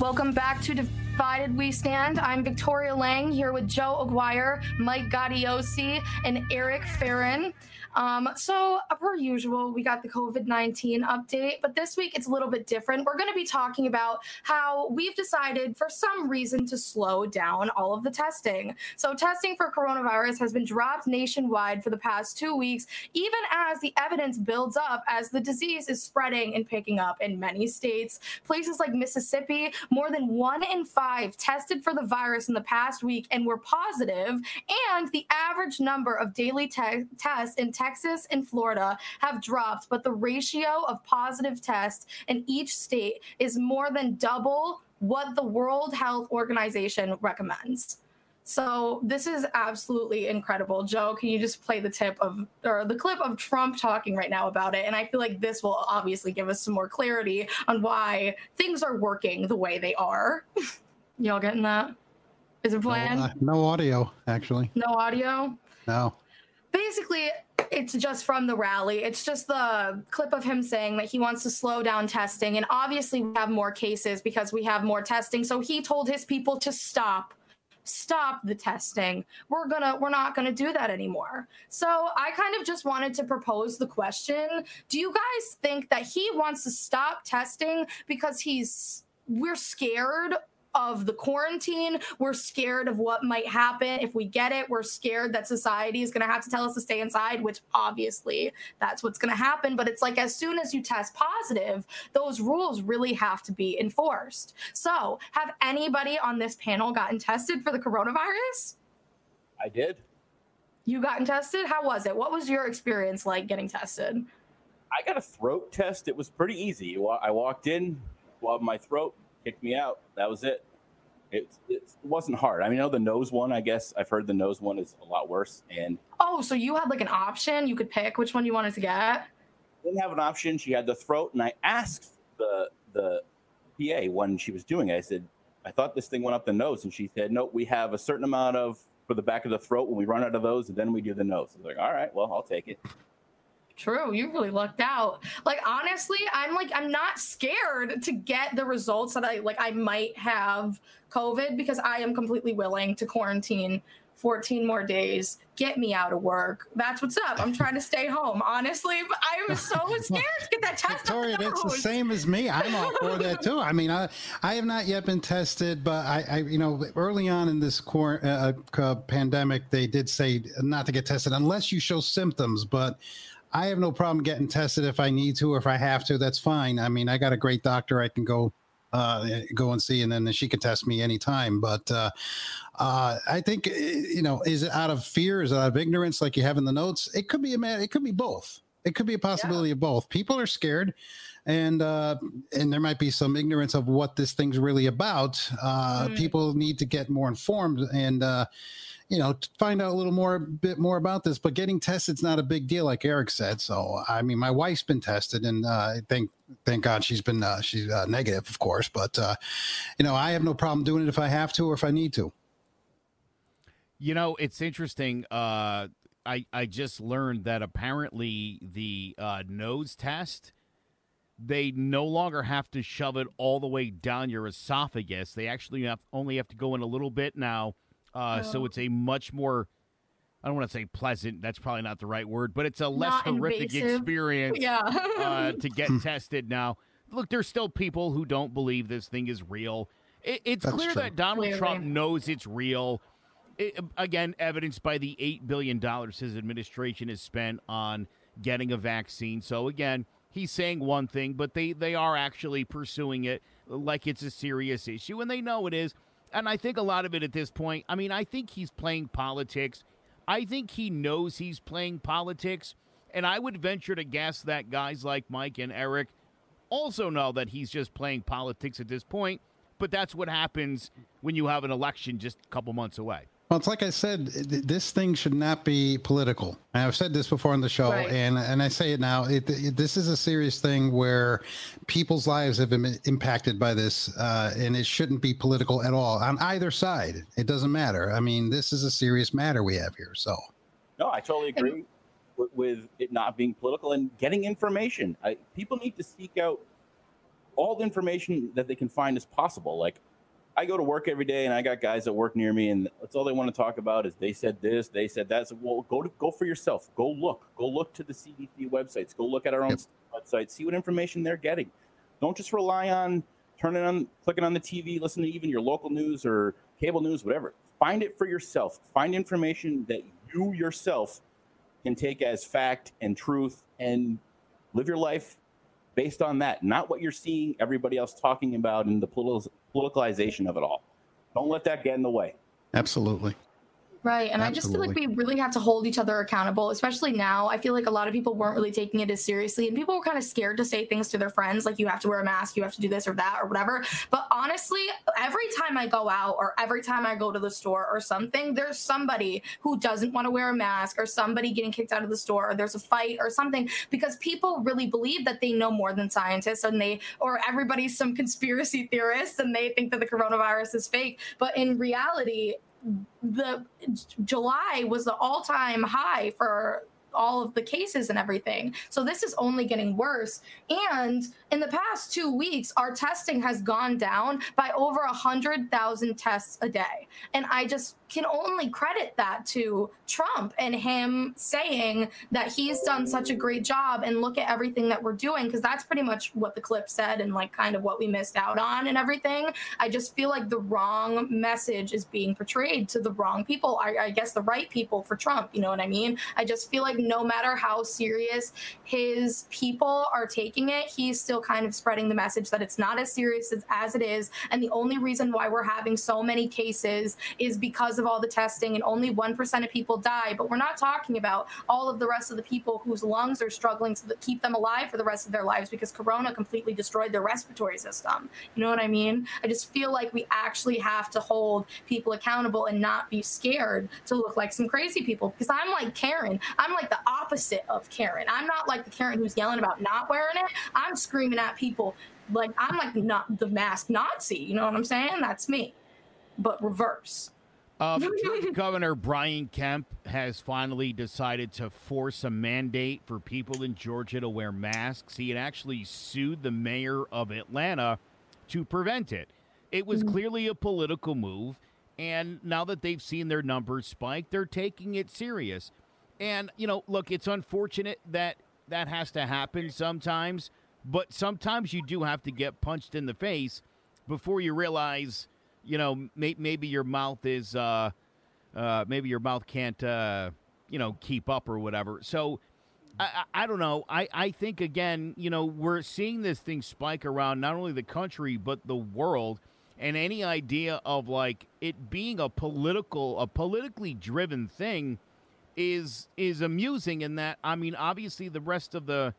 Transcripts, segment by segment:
Welcome back to Divided We Stand. I'm Victoria Lang here with Joe Aguirre, Mike Gaudiosi, and Eric Farron. Um, so, uh, per usual, we got the COVID 19 update, but this week it's a little bit different. We're going to be talking about how we've decided for some reason to slow down all of the testing. So, testing for coronavirus has been dropped nationwide for the past two weeks, even as the evidence builds up as the disease is spreading and picking up in many states. Places like Mississippi, more than one in five tested for the virus in the past week and were positive, and the average number of daily te- tests in Texas and Florida have dropped, but the ratio of positive tests in each state is more than double what the World Health Organization recommends. So this is absolutely incredible. Joe, can you just play the tip of or the clip of Trump talking right now about it? And I feel like this will obviously give us some more clarity on why things are working the way they are. Y'all getting that? Is it playing? No, uh, no audio, actually. No audio? No. Basically, it's just from the rally. It's just the clip of him saying that he wants to slow down testing. And obviously, we have more cases because we have more testing. So he told his people to stop stop the testing we're gonna we're not gonna do that anymore so i kind of just wanted to propose the question do you guys think that he wants to stop testing because he's we're scared of the quarantine. We're scared of what might happen if we get it. We're scared that society is going to have to tell us to stay inside, which obviously that's what's going to happen. But it's like as soon as you test positive, those rules really have to be enforced. So, have anybody on this panel gotten tested for the coronavirus? I did. You gotten tested? How was it? What was your experience like getting tested? I got a throat test. It was pretty easy. I walked in, swabbed my throat, kicked me out. That was it. It, it wasn't hard. I mean, I know the nose one. I guess I've heard the nose one is a lot worse. And oh, so you had like an option? You could pick which one you wanted to get. Didn't have an option. She had the throat, and I asked the the PA when she was doing it. I said, I thought this thing went up the nose, and she said, No, we have a certain amount of for the back of the throat. When we run out of those, and then we do the nose. I was like, All right, well, I'll take it. True, you really lucked out. Like honestly, I'm like I'm not scared to get the results that I like I might have COVID because I am completely willing to quarantine 14 more days. Get me out of work. That's what's up. I'm trying to stay home, honestly. But I'm so scared to get that test. Victoria, that's the same as me. I'm all for that too. I mean, I I have not yet been tested, but I, I you know, early on in this cor- uh, uh, pandemic, they did say not to get tested unless you show symptoms. But I have no problem getting tested if I need to or if I have to. That's fine. I mean, I got a great doctor I can go uh, go and see, and then she can test me anytime. But uh, uh, I think eh, you know, is it out of fear? Is it out of ignorance, like you have in the notes? It could be a man. It could be both. It could be a possibility yeah. of both. People are scared, and uh, and there might be some ignorance of what this thing's really about. Uh, mm. People need to get more informed and. Uh, you know, find out a little more, bit more about this. But getting tested's not a big deal, like Eric said. So, I mean, my wife's been tested, and uh, thank thank God she's been uh, she's uh, negative, of course. But uh, you know, I have no problem doing it if I have to or if I need to. You know, it's interesting. Uh, I I just learned that apparently the uh, nose test they no longer have to shove it all the way down your esophagus. They actually have only have to go in a little bit now uh, So it's a much more, I don't want to say pleasant, that's probably not the right word, but it's a less not horrific invasive. experience yeah. uh, to get tested now. Look, there's still people who don't believe this thing is real. It, it's that's clear true. that Donald Clearly. Trump knows it's real. It, again, evidenced by the $8 billion his administration has spent on getting a vaccine. So, again, he's saying one thing, but they, they are actually pursuing it like it's a serious issue, and they know it is and I think a lot of it at this point, I mean, I think he's playing politics. I think he knows he's playing politics. And I would venture to guess that guys like Mike and Eric also know that he's just playing politics at this point. But that's what happens when you have an election just a couple months away. Well, it's like I said, this thing should not be political. And I've said this before on the show, right. and and I say it now. It, it, this is a serious thing where people's lives have been impacted by this, uh, and it shouldn't be political at all on either side. It doesn't matter. I mean, this is a serious matter we have here. So, no, I totally agree with, with it not being political and getting information. I, people need to seek out all the information that they can find is possible. Like I go to work every day, and I got guys that work near me, and that's all they want to talk about is they said this, they said that. So, well, go to go for yourself. Go look. Go look to the CDC websites. Go look at our own yep. website. See what information they're getting. Don't just rely on turning on, clicking on the TV, listening to even your local news or cable news, whatever. Find it for yourself. Find information that you yourself can take as fact and truth, and live your life based on that, not what you're seeing everybody else talking about in the political politicalization of it all. Don't let that get in the way. Absolutely. Right. And Absolutely. I just feel like we really have to hold each other accountable, especially now. I feel like a lot of people weren't really taking it as seriously and people were kind of scared to say things to their friends, like you have to wear a mask, you have to do this or that or whatever. But honestly, every time I go out or every time I go to the store or something, there's somebody who doesn't want to wear a mask or somebody getting kicked out of the store or there's a fight or something because people really believe that they know more than scientists and they, or everybody's some conspiracy theorists and they think that the coronavirus is fake. But in reality, the July was the all-time high for all of the cases and everything. So this is only getting worse. And in the past two weeks, our testing has gone down by over a hundred thousand tests a day. And I just can only credit that to Trump and him saying that he's done such a great job and look at everything that we're doing because that's pretty much what the clip said and like kind of what we missed out on and everything. I just feel like the wrong message is being portrayed to the wrong people. I, I guess the right people for Trump. You know what I mean? I just feel like no matter how serious his people are taking it, he's still kind of spreading the message that it's not as serious as, as it is. And the only reason why we're having so many cases is because of all the testing and only 1% of people die. But we're not talking about all of the rest of the people whose lungs are struggling to keep them alive for the rest of their lives because Corona completely destroyed their respiratory system. You know what I mean? I just feel like we actually have to hold people accountable and not be scared to look like some crazy people because I'm like Karen. I'm like the opposite of Karen. I'm not like the Karen who's yelling about not wearing it. I'm screaming at people like I'm like not the mask Nazi. You know what I'm saying? That's me, but reverse. Um, Governor Brian Kemp has finally decided to force a mandate for people in Georgia to wear masks. He had actually sued the mayor of Atlanta to prevent it. It was mm-hmm. clearly a political move, and now that they've seen their numbers spike, they're taking it serious. And, you know, look, it's unfortunate that that has to happen sometimes, but sometimes you do have to get punched in the face before you realize – you know, may, maybe your mouth is, uh, uh, maybe your mouth can't, uh, you know, keep up or whatever. So, I, I, I don't know. I, I think again, you know, we're seeing this thing spike around not only the country but the world, and any idea of like it being a political, a politically driven thing, is is amusing. In that, I mean, obviously, the rest of the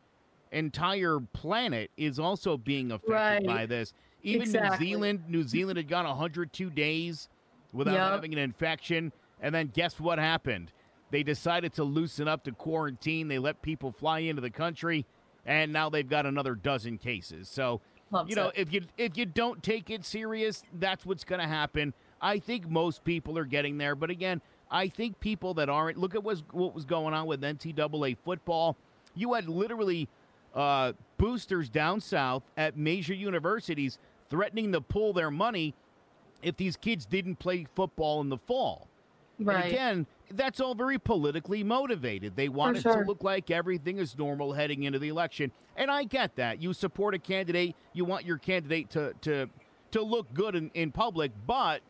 entire planet is also being affected right. by this. Even exactly. New Zealand, New Zealand had gone 102 days without yep. having an infection, and then guess what happened? They decided to loosen up the quarantine. They let people fly into the country, and now they've got another dozen cases. So, Loves you know, it. if you if you don't take it serious, that's what's going to happen. I think most people are getting there, but again, I think people that aren't. Look at what was going on with NCAA football. You had literally uh, boosters down south at major universities threatening to pull their money if these kids didn't play football in the fall. Right. And again, that's all very politically motivated. They want For it sure. to look like everything is normal heading into the election. And I get that. You support a candidate, you want your candidate to to to look good in, in public, but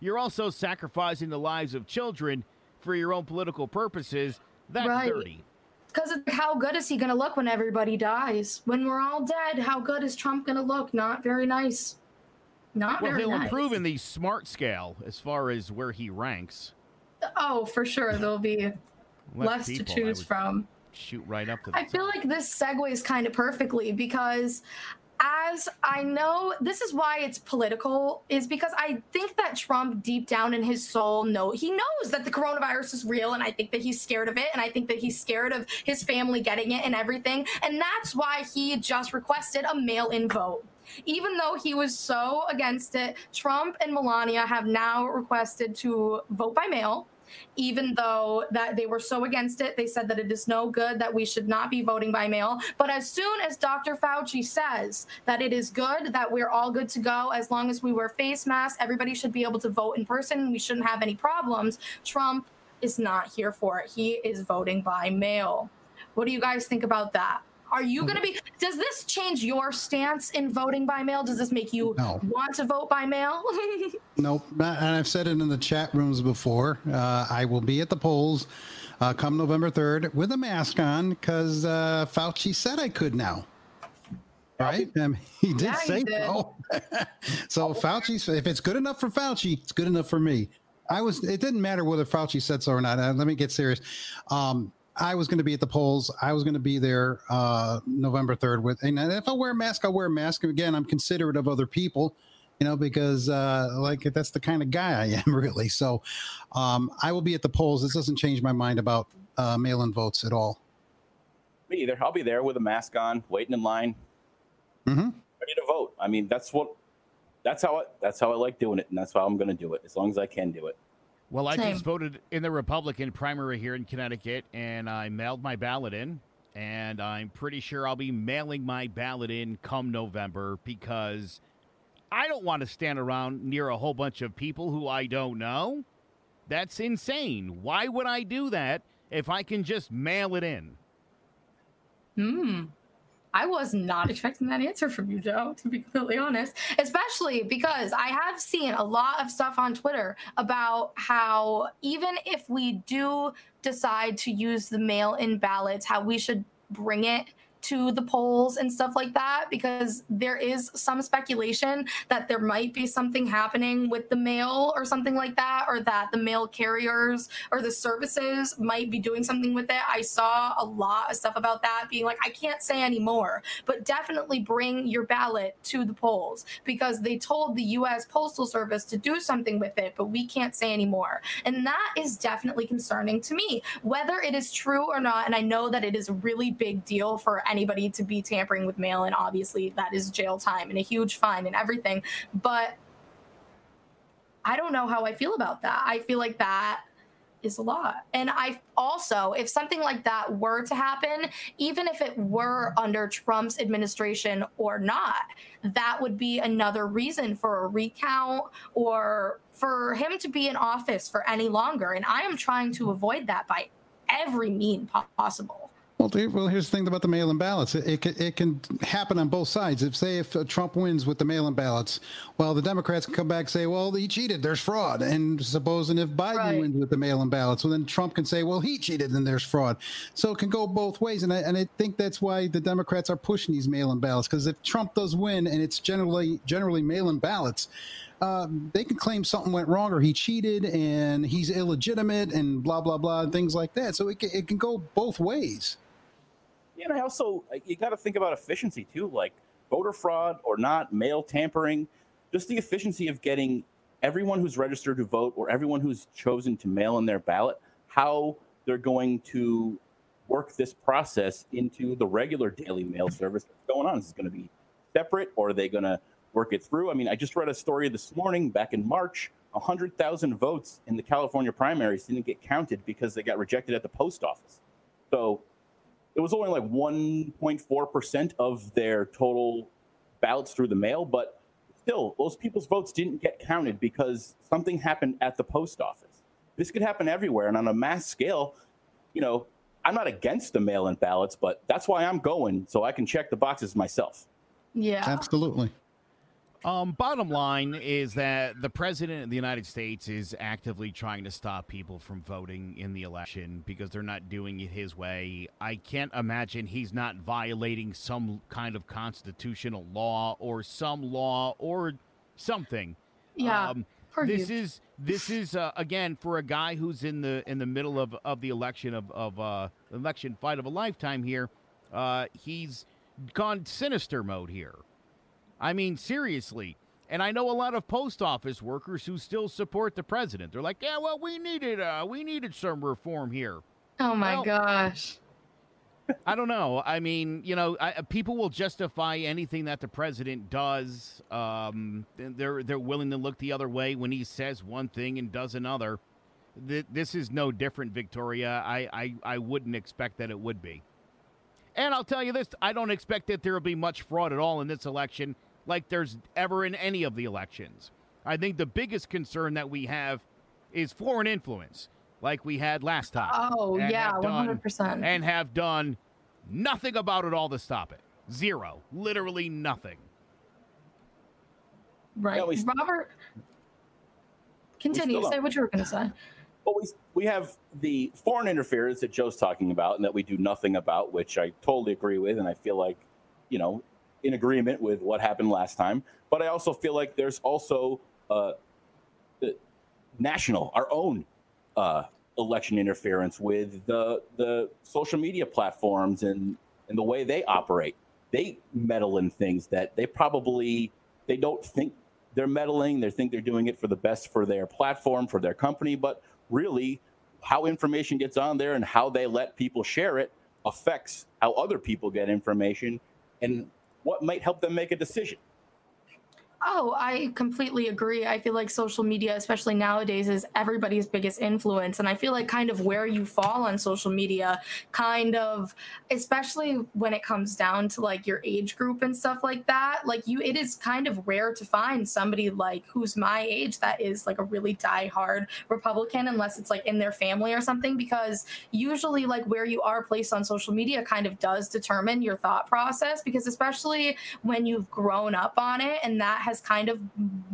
you're also sacrificing the lives of children for your own political purposes. That's right. dirty. Because how good is he going to look when everybody dies? When we're all dead, how good is Trump going to look? Not very nice. Not well, very he'll nice. improve in the smart scale as far as where he ranks. Oh, for sure. There'll be less, less people, to choose from. Shoot right up to. I feel like this segues kind of perfectly because as I know, this is why it's political, is because I think that Trump, deep down in his soul, know he knows that the coronavirus is real, and I think that he's scared of it, and I think that he's scared of his family getting it and everything, and that's why he just requested a mail-in vote. Even though he was so against it, Trump and Melania have now requested to vote by mail even though that they were so against it. They said that it is no good, that we should not be voting by mail. But as soon as Dr. Fauci says that it is good, that we're all good to go, as long as we wear face masks, everybody should be able to vote in person. We shouldn't have any problems. Trump is not here for it. He is voting by mail. What do you guys think about that? Are you going to be? Does this change your stance in voting by mail? Does this make you no. want to vote by mail? nope. And I've said it in the chat rooms before. Uh, I will be at the polls uh, come November 3rd with a mask on because uh, Fauci said I could now. Right? Um, he did yeah, say so. so Fauci, if it's good enough for Fauci, it's good enough for me. I was. It didn't matter whether Fauci said so or not. Uh, let me get serious. Um, I was going to be at the polls. I was going to be there uh, November 3rd with, and if I wear a mask, I'll wear a mask. Again, I'm considerate of other people, you know, because uh, like that's the kind of guy I am really. So um, I will be at the polls. This doesn't change my mind about uh, mail-in votes at all. Me either. I'll be there with a mask on, waiting in line, mm-hmm. ready to vote. I mean, that's what, that's how I, that's how I like doing it, and that's how I'm going to do it as long as I can do it. Well, I Same. just voted in the Republican primary here in Connecticut, and I mailed my ballot in. And I'm pretty sure I'll be mailing my ballot in come November because I don't want to stand around near a whole bunch of people who I don't know. That's insane. Why would I do that if I can just mail it in? Hmm. I was not expecting that answer from you, Joe, to be completely honest, especially because I have seen a lot of stuff on Twitter about how even if we do decide to use the mail in ballots, how we should bring it to the polls and stuff like that because there is some speculation that there might be something happening with the mail or something like that or that the mail carriers or the services might be doing something with it. I saw a lot of stuff about that being like i can't say anymore but definitely bring your ballot to the polls because they told the us postal service to do something with it but we can't say anymore. And that is definitely concerning to me. Whether it is true or not and i know that it is a really big deal for any anybody to be tampering with mail, and obviously that is jail time and a huge fine and everything. But I don't know how I feel about that. I feel like that is a lot. And I also, if something like that were to happen, even if it were under Trump's administration or not, that would be another reason for a recount or for him to be in office for any longer. And I am trying to avoid that by every mean possible. Well, well, here's the thing about the mail-in ballots. It, it, can, it can happen on both sides. If say if uh, Trump wins with the mail-in ballots, well, the Democrats can come back and say, well, he cheated. There's fraud. And supposing if Biden right. wins with the mail-in ballots, well, then Trump can say, well, he cheated and there's fraud. So it can go both ways. And I, and I think that's why the Democrats are pushing these mail-in ballots because if Trump does win and it's generally generally mail-in ballots, um, they can claim something went wrong or he cheated and he's illegitimate and blah blah blah and things like that. So it can, it can go both ways. Yeah, and I also you got to think about efficiency too, like voter fraud or not, mail tampering, just the efficiency of getting everyone who's registered to vote or everyone who's chosen to mail in their ballot, how they're going to work this process into the regular daily mail service that's going on. Is it going to be separate or are they going to work it through? I mean, I just read a story this morning back in March 100,000 votes in the California primaries didn't get counted because they got rejected at the post office. So it was only like 1.4% of their total ballots through the mail, but still, those people's votes didn't get counted because something happened at the post office. This could happen everywhere. And on a mass scale, you know, I'm not against the mail in ballots, but that's why I'm going so I can check the boxes myself. Yeah. Absolutely. Um, bottom line is that the president of the United States is actively trying to stop people from voting in the election because they're not doing it his way. I can't imagine he's not violating some kind of constitutional law or some law or something. Yeah. Um, this you. is this is uh, again for a guy who's in the in the middle of, of the election of of uh, election fight of a lifetime here. Uh, he's gone sinister mode here. I mean, seriously. And I know a lot of post office workers who still support the president. They're like, "Yeah, well, we needed uh, we needed some reform here." Oh my well, gosh. I don't know. I mean, you know, I, people will justify anything that the president does. Um, they're they're willing to look the other way when he says one thing and does another. th- this is no different, Victoria. I, I, I wouldn't expect that it would be. And I'll tell you this I don't expect that there will be much fraud at all in this election, like there's ever in any of the elections. I think the biggest concern that we have is foreign influence, like we had last time. Oh, yeah, 100%. And have done nothing about it all to stop it. Zero. Literally nothing. Right. Yeah, we, Robert, continue. Say what you were going to say. Well, we, we have the foreign interference that Joe's talking about and that we do nothing about, which I totally agree with. And I feel like, you know, in agreement with what happened last time. But I also feel like there's also uh, national, our own uh, election interference with the the social media platforms and and the way they operate. They meddle in things that they probably they don't think they're meddling. They think they're doing it for the best for their platform, for their company, but really how information gets on there and how they let people share it affects how other people get information and what might help them make a decision. Oh, I completely agree. I feel like social media, especially nowadays, is everybody's biggest influence. And I feel like kind of where you fall on social media, kind of, especially when it comes down to like your age group and stuff like that, like you, it is kind of rare to find somebody like who's my age that is like a really die-hard Republican, unless it's like in their family or something, because usually like where you are placed on social media kind of does determine your thought process, because especially when you've grown up on it and that has kind of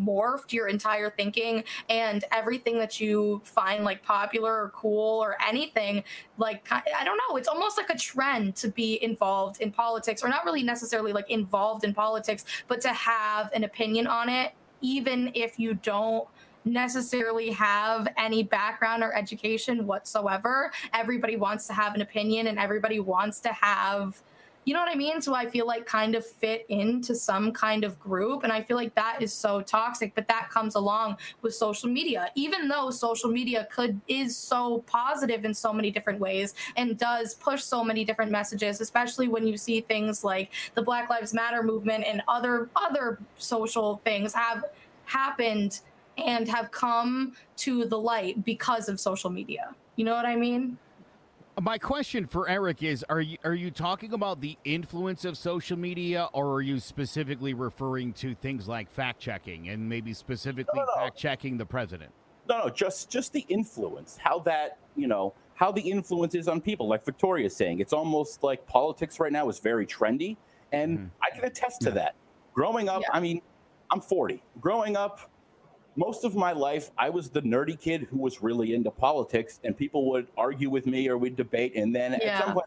morphed your entire thinking and everything that you find like popular or cool or anything like i don't know it's almost like a trend to be involved in politics or not really necessarily like involved in politics but to have an opinion on it even if you don't necessarily have any background or education whatsoever. Everybody wants to have an opinion and everybody wants to have you know what I mean? So I feel like kind of fit into some kind of group. And I feel like that is so toxic, but that comes along with social media. Even though social media could is so positive in so many different ways and does push so many different messages, especially when you see things like the Black Lives Matter movement and other other social things have happened and have come to the light because of social media. You know what I mean? My question for Eric is: Are you are you talking about the influence of social media, or are you specifically referring to things like fact checking and maybe specifically no, no, no. fact checking the president? No, no, just just the influence. How that you know how the influence is on people. Like Victoria's saying, it's almost like politics right now is very trendy, and mm-hmm. I can attest to yeah. that. Growing up, yeah. I mean, I'm 40. Growing up, most of my life, I was the nerdy kid who was really into politics, and people would argue with me or we'd debate. And then yeah. at some point,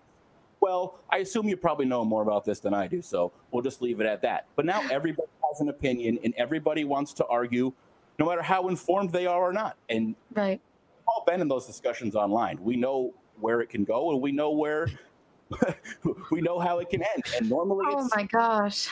well, I assume you probably know more about this than I do, so we'll just leave it at that. But now everybody has an opinion, and everybody wants to argue, no matter how informed they are or not. And right, we've all been in those discussions online. We know where it can go, and we know where we know how it can end. And normally, oh my gosh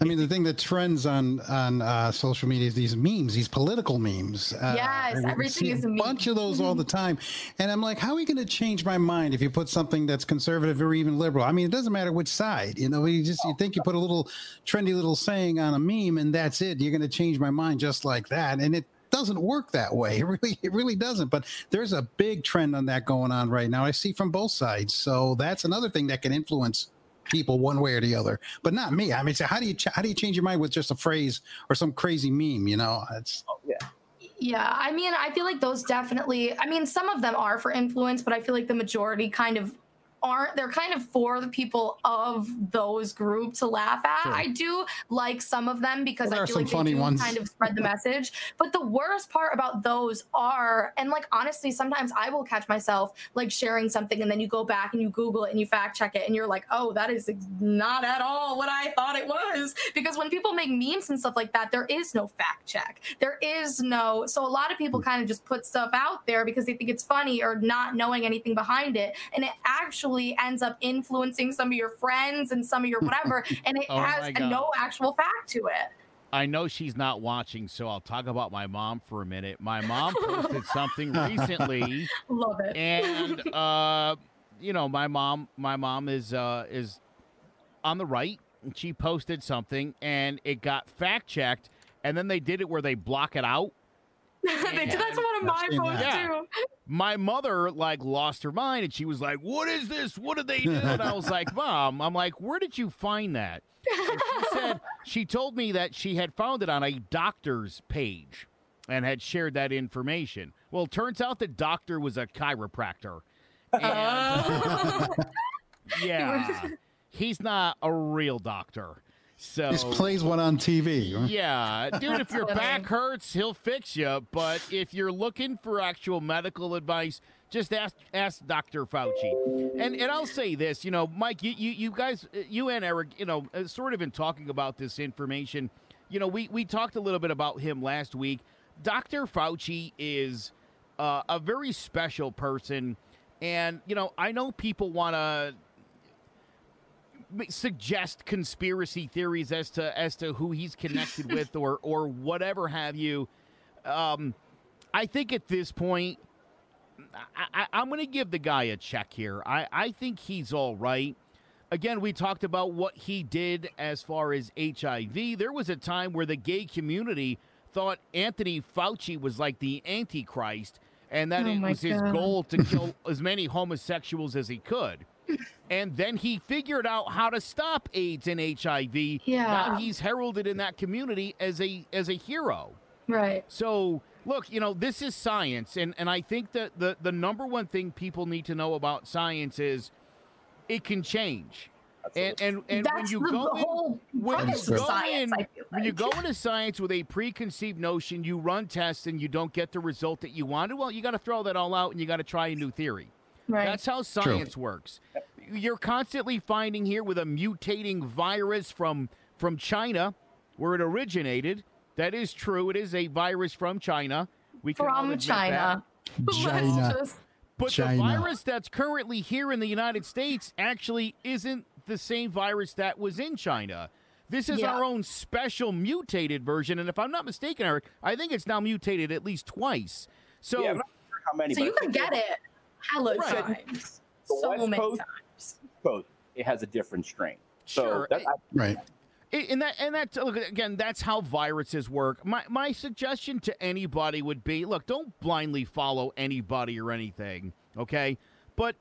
I mean, the thing that trends on on uh, social media is these memes, these political memes. Uh, yes, everything is a, a bunch of those all the time, and I'm like, how are you going to change my mind if you put something that's conservative or even liberal? I mean, it doesn't matter which side. You know, you just you think you put a little trendy little saying on a meme, and that's it. You're going to change my mind just like that, and it doesn't work that way. It really, it really doesn't. But there's a big trend on that going on right now. I see from both sides. So that's another thing that can influence people one way or the other, but not me. I mean, so how do you ch- how do you change your mind with just a phrase or some crazy meme? You know, it's oh, yeah. Yeah, I mean, I feel like those definitely. I mean, some of them are for influence, but I feel like the majority kind of aren't they're kind of for the people of those groups to laugh at. Sure. I do like some of them because well, I feel like they do ones. kind of spread the message. But the worst part about those are, and like honestly, sometimes I will catch myself like sharing something and then you go back and you Google it and you fact check it and you're like, oh, that is not at all what I thought it was. Because when people make memes and stuff like that, there is no fact check. There is no so a lot of people kind of just put stuff out there because they think it's funny or not knowing anything behind it. And it actually actually ends up influencing some of your friends and some of your whatever, and it oh has no actual fact to it. I know she's not watching, so I'll talk about my mom for a minute. My mom posted something recently. Love it. And uh, you know, my mom my mom is uh is on the right. And she posted something and it got fact checked and then they did it where they block it out That's one of my posts yeah. too. My mother like lost her mind and she was like, "What is this? What did they do?" And I was like, "Mom, I'm like, where did you find that?" And she said she told me that she had found it on a doctor's page and had shared that information. Well, it turns out the doctor was a chiropractor. And, oh. yeah, he's not a real doctor. So just plays one on TV. Yeah, dude, if your back hurts, he'll fix you. But if you're looking for actual medical advice, just ask ask Dr. Fauci. And and I'll say this, you know, Mike, you you, you guys, you and Eric, you know, uh, sort of in talking about this information. You know, we we talked a little bit about him last week. Dr. Fauci is uh, a very special person, and you know, I know people want to suggest conspiracy theories as to as to who he's connected with or or whatever have you. Um, I think at this point, I, am going to give the guy a check here. I, I think he's all right. Again, we talked about what he did as far as HIV. There was a time where the gay community thought Anthony Fauci was like the Antichrist and that oh it was God. his goal to kill as many homosexuals as he could and then he figured out how to stop AIDS and HIV. Yeah. Now he's heralded in that community as a as a hero. Right. So look, you know, this is science, and and I think that the the number one thing people need to know about science is it can change. And and, and when you the, go in, when you go science, in like. when you go into science with a preconceived notion, you run tests and you don't get the result that you wanted. Well, you got to throw that all out and you got to try a new theory. Right. That's how science True. works. You're constantly finding here with a mutating virus from from China, where it originated. That is true. It is a virus from China. We from China. China. But China. the virus that's currently here in the United States actually isn't the same virus that was in China. This is yeah. our own special mutated version, and if I'm not mistaken, Eric, I think it's now mutated at least twice. So, yeah, sure how many, so you can get it hella right. times. so West many Coast, times. Coast, it has a different strain. So sure. That, I, right. And that and that look again. That's how viruses work. My my suggestion to anybody would be: look, don't blindly follow anybody or anything. Okay, but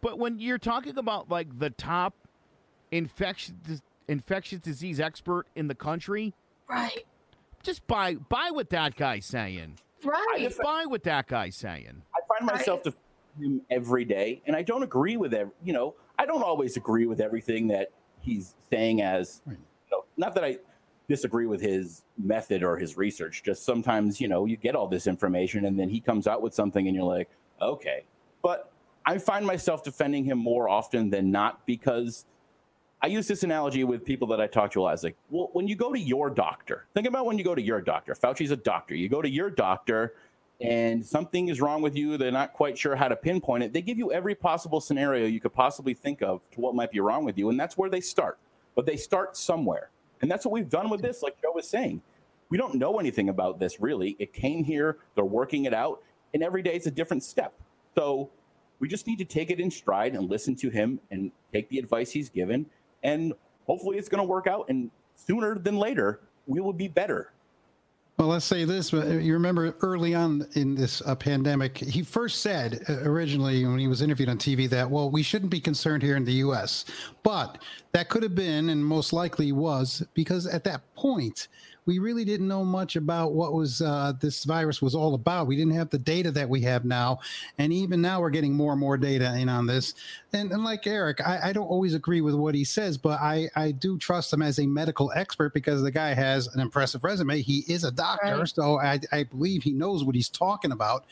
but when you're talking about like the top infectious infectious disease expert in the country, right? Just buy buy what that guy's saying. Right. Just buy what that guy's saying. I find myself right. Him every day, and I don't agree with every. You know, I don't always agree with everything that he's saying. As you know, not that I disagree with his method or his research. Just sometimes, you know, you get all this information, and then he comes out with something, and you're like, okay. But I find myself defending him more often than not because I use this analogy with people that I talk to a lot. It's like, well, when you go to your doctor, think about when you go to your doctor. Fauci's a doctor. You go to your doctor and something is wrong with you, they're not quite sure how to pinpoint it, they give you every possible scenario you could possibly think of to what might be wrong with you. And that's where they start. But they start somewhere. And that's what we've done with this, like Joe was saying. We don't know anything about this really. It came here, they're working it out, and every day it's a different step. So we just need to take it in stride and listen to him and take the advice he's given. And hopefully it's going to work out. And sooner than later, we will be better well, let's say this. You remember early on in this uh, pandemic, he first said uh, originally when he was interviewed on TV that, well, we shouldn't be concerned here in the U.S. But that could have been, and most likely was, because at that point, we really didn't know much about what was uh, this virus was all about. We didn't have the data that we have now, and even now we're getting more and more data in on this. And, and like Eric, I, I, don't always agree with what he says, but I, I do trust him as a medical expert because the guy has an impressive resume. He is a doctor, right. so I, I believe he knows what he's talking about.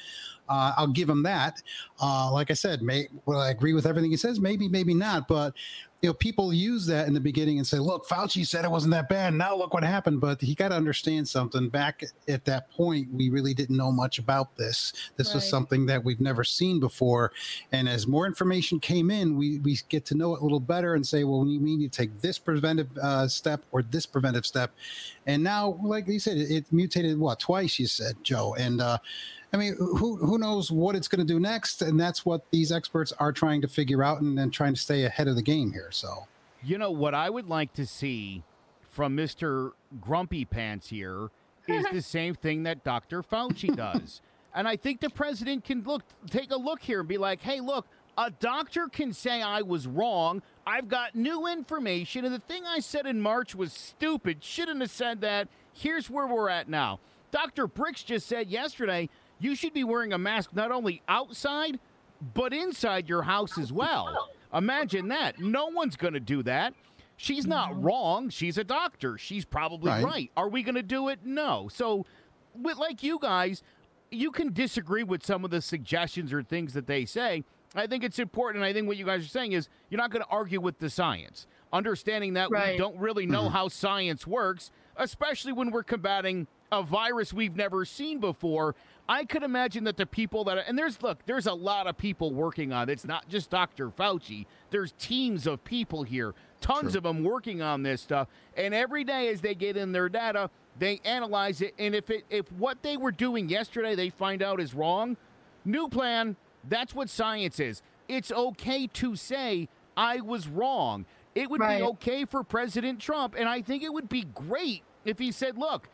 Uh, I'll give him that. Uh, like I said, may, will I agree with everything he says? Maybe, maybe not. But you know, people use that in the beginning and say, "Look, Fauci said it wasn't that bad. Now look what happened." But he got to understand something. Back at that point, we really didn't know much about this. This right. was something that we've never seen before. And as more information came in, we we get to know it a little better and say, "Well, we need to take this preventive uh, step or this preventive step." And now, like you said, it, it mutated what twice. You said, Joe, and uh, I mean, who who knows what it's going to do next? And that's what these experts are trying to figure out and then trying to stay ahead of the game here. So, you know, what I would like to see from Mister Grumpy Pants here is the same thing that Dr. Fauci does. And I think the president can look take a look here and be like, "Hey, look, a doctor can say I was wrong. I've got new information, and the thing I said in March was stupid. Shouldn't have said that. Here's where we're at now. Dr. Birx just said yesterday you should be wearing a mask not only outside, but inside your house as well. Imagine that. No one's going to do that. She's not mm-hmm. wrong. She's a doctor. She's probably right. right. Are we going to do it? No. So, with, like you guys, you can disagree with some of the suggestions or things that they say. I think it's important. I think what you guys are saying is you're not going to argue with the science, understanding that right. we don't really know mm-hmm. how science works, especially when we're combating a virus we've never seen before. I could imagine that the people that are, and there's look, there's a lot of people working on it. It's not just Dr. Fauci. There's teams of people here, tons True. of them working on this stuff. And every day as they get in their data, they analyze it. And if it if what they were doing yesterday they find out is wrong, new plan. That's what science is. It's okay to say I was wrong. It would right. be okay for President Trump, and I think it would be great if he said, "Look,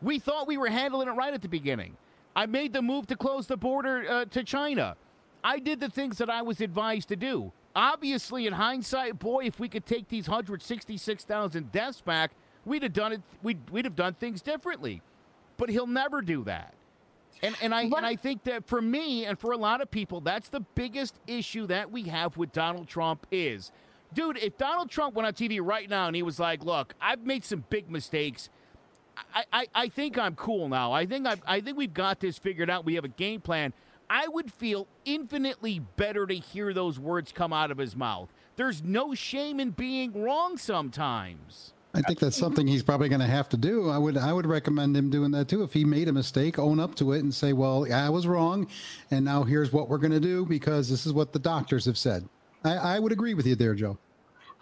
we thought we were handling it right at the beginning." I made the move to close the border uh, to China. I did the things that I was advised to do. Obviously, in hindsight, boy, if we could take these 166,000 deaths back, we'd have done it. We'd, we'd have done things differently. But he'll never do that. And, and I and I think that for me and for a lot of people, that's the biggest issue that we have with Donald Trump is, dude, if Donald Trump went on TV right now and he was like, "Look, I've made some big mistakes. I, I, think I'm cool now. I think i I think we've got this figured out. We have a game plan. I would feel infinitely better to hear those words come out of his mouth. There's no shame in being wrong sometimes. I think that's something he's probably going to have to do. I would I would recommend him doing that too. If he made a mistake, own up to it and say, "Well, I was wrong, and now here's what we're going to do because this is what the doctors have said." I, I would agree with you there, Joe.